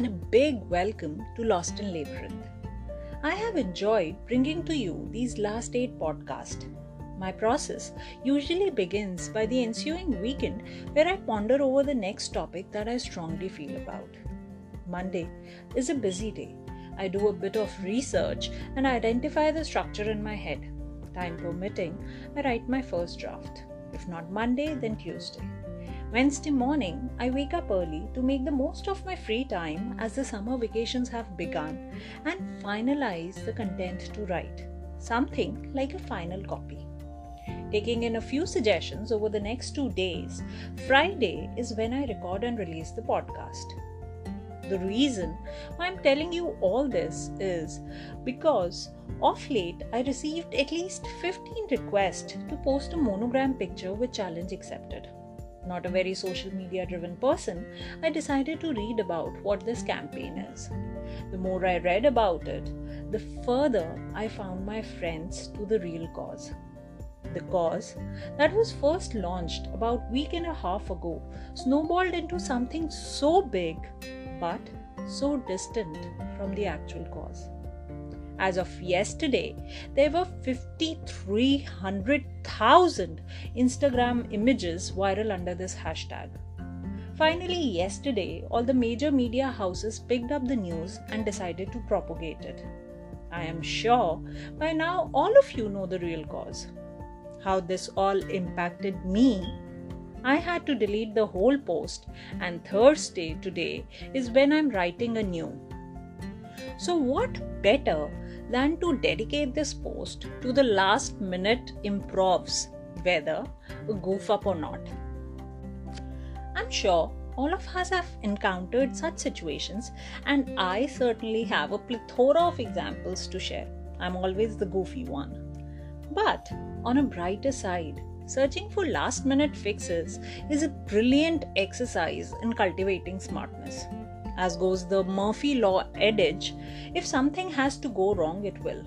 and a big welcome to Lost in Labyrinth. I have enjoyed bringing to you these last eight podcasts. My process usually begins by the ensuing weekend where I ponder over the next topic that I strongly feel about. Monday is a busy day. I do a bit of research and identify the structure in my head. Time permitting, I write my first draft. If not Monday, then Tuesday. Wednesday morning, I wake up early to make the most of my free time as the summer vacations have begun and finalize the content to write, something like a final copy. Taking in a few suggestions over the next two days, Friday is when I record and release the podcast. The reason why I'm telling you all this is because of late I received at least 15 requests to post a monochrome picture with challenge accepted not a very social media driven person, I decided to read about what this campaign is. The more I read about it, the further I found my friends to the real cause. The cause that was first launched about week and a half ago snowballed into something so big but so distant from the actual cause. As of yesterday, there were 5,300,000 Instagram images viral under this hashtag. Finally, yesterday, all the major media houses picked up the news and decided to propagate it. I am sure by now all of you know the real cause. How this all impacted me I had to delete the whole post, and Thursday today is when I'm writing a new. So, what better than to dedicate this post to the last minute improvs, whether a goof up or not. I'm sure all of us have encountered such situations, and I certainly have a plethora of examples to share. I'm always the goofy one. But on a brighter side, searching for last minute fixes is a brilliant exercise in cultivating smartness. As goes the Murphy Law adage if something has to go wrong, it will.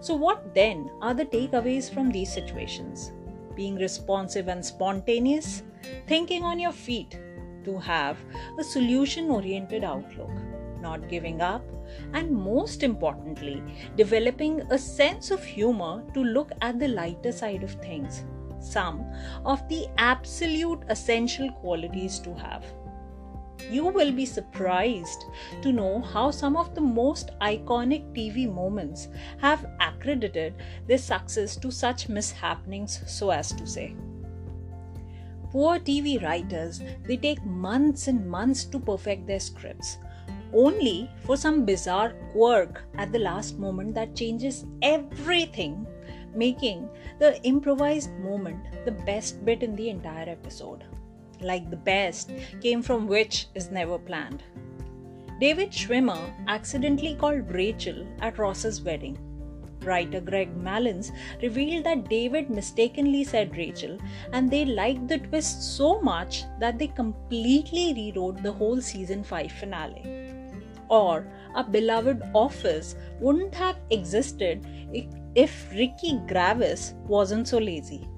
So, what then are the takeaways from these situations? Being responsive and spontaneous, thinking on your feet, to have a solution oriented outlook, not giving up, and most importantly, developing a sense of humor to look at the lighter side of things. Some of the absolute essential qualities to have. You will be surprised to know how some of the most iconic TV moments have accredited their success to such mishappenings, so as to say. Poor TV writers, they take months and months to perfect their scripts, only for some bizarre quirk at the last moment that changes everything, making the improvised moment the best bit in the entire episode like the best, came from which is never planned. David Schwimmer accidentally called Rachel at Ross's wedding. Writer Greg Malins revealed that David mistakenly said Rachel, and they liked the twist so much that they completely rewrote the whole season 5 finale. Or, a beloved office wouldn't have existed if Ricky Gervais wasn't so lazy.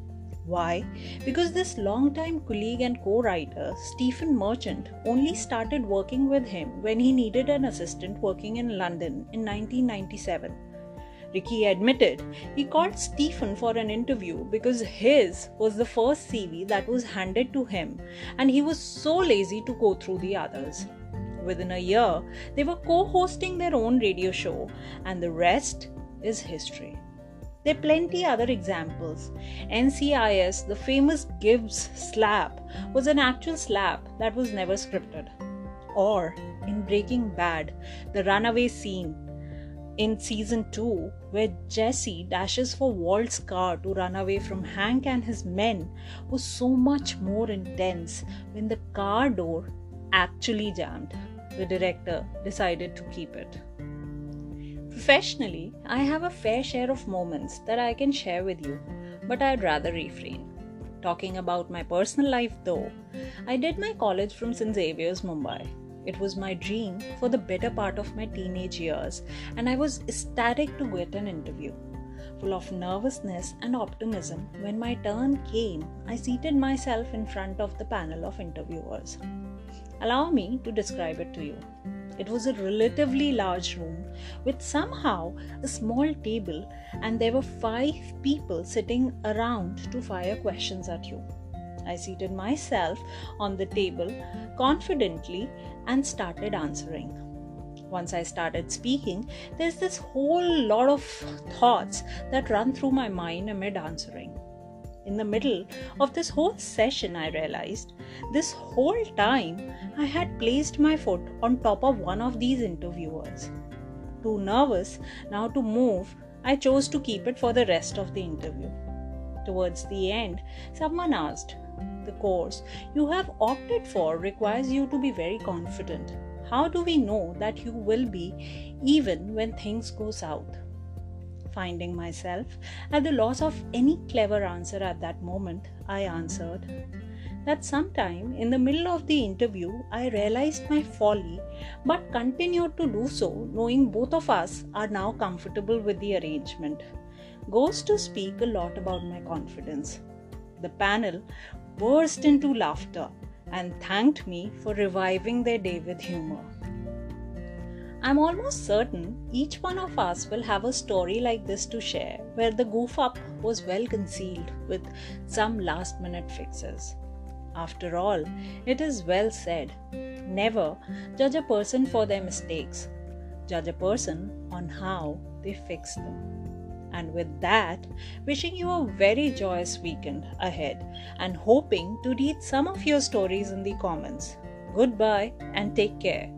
Why? Because this long-time colleague and co writer, Stephen Merchant, only started working with him when he needed an assistant working in London in 1997. Ricky admitted he called Stephen for an interview because his was the first CV that was handed to him and he was so lazy to go through the others. Within a year, they were co hosting their own radio show, and the rest is history. There are plenty other examples. NCIS, the famous Gibbs slap, was an actual slap that was never scripted. Or in Breaking Bad, the runaway scene in season 2 where Jesse dashes for Walt's car to run away from Hank and his men was so much more intense when the car door actually jammed. The director decided to keep it. Professionally, I have a fair share of moments that I can share with you, but I'd rather refrain. Talking about my personal life though, I did my college from St. Xavier's, Mumbai. It was my dream for the better part of my teenage years, and I was ecstatic to get an interview. Full of nervousness and optimism, when my turn came, I seated myself in front of the panel of interviewers. Allow me to describe it to you. It was a relatively large room with somehow a small table, and there were five people sitting around to fire questions at you. I seated myself on the table confidently and started answering. Once I started speaking, there's this whole lot of thoughts that run through my mind amid answering in the middle of this whole session, I realized this whole time I had placed my foot on top of one of these interviewers. Too nervous now to move, I chose to keep it for the rest of the interview. Towards the end, someone asked, The course you have opted for requires you to be very confident. How do we know that you will be even when things go south? Finding myself at the loss of any clever answer at that moment, I answered that sometime in the middle of the interview I realized my folly but continued to do so, knowing both of us are now comfortable with the arrangement. Goes to speak a lot about my confidence. The panel burst into laughter and thanked me for reviving their day with humor. I'm almost certain each one of us will have a story like this to share where the goof up was well concealed with some last minute fixes. After all, it is well said never judge a person for their mistakes, judge a person on how they fix them. And with that, wishing you a very joyous weekend ahead and hoping to read some of your stories in the comments. Goodbye and take care.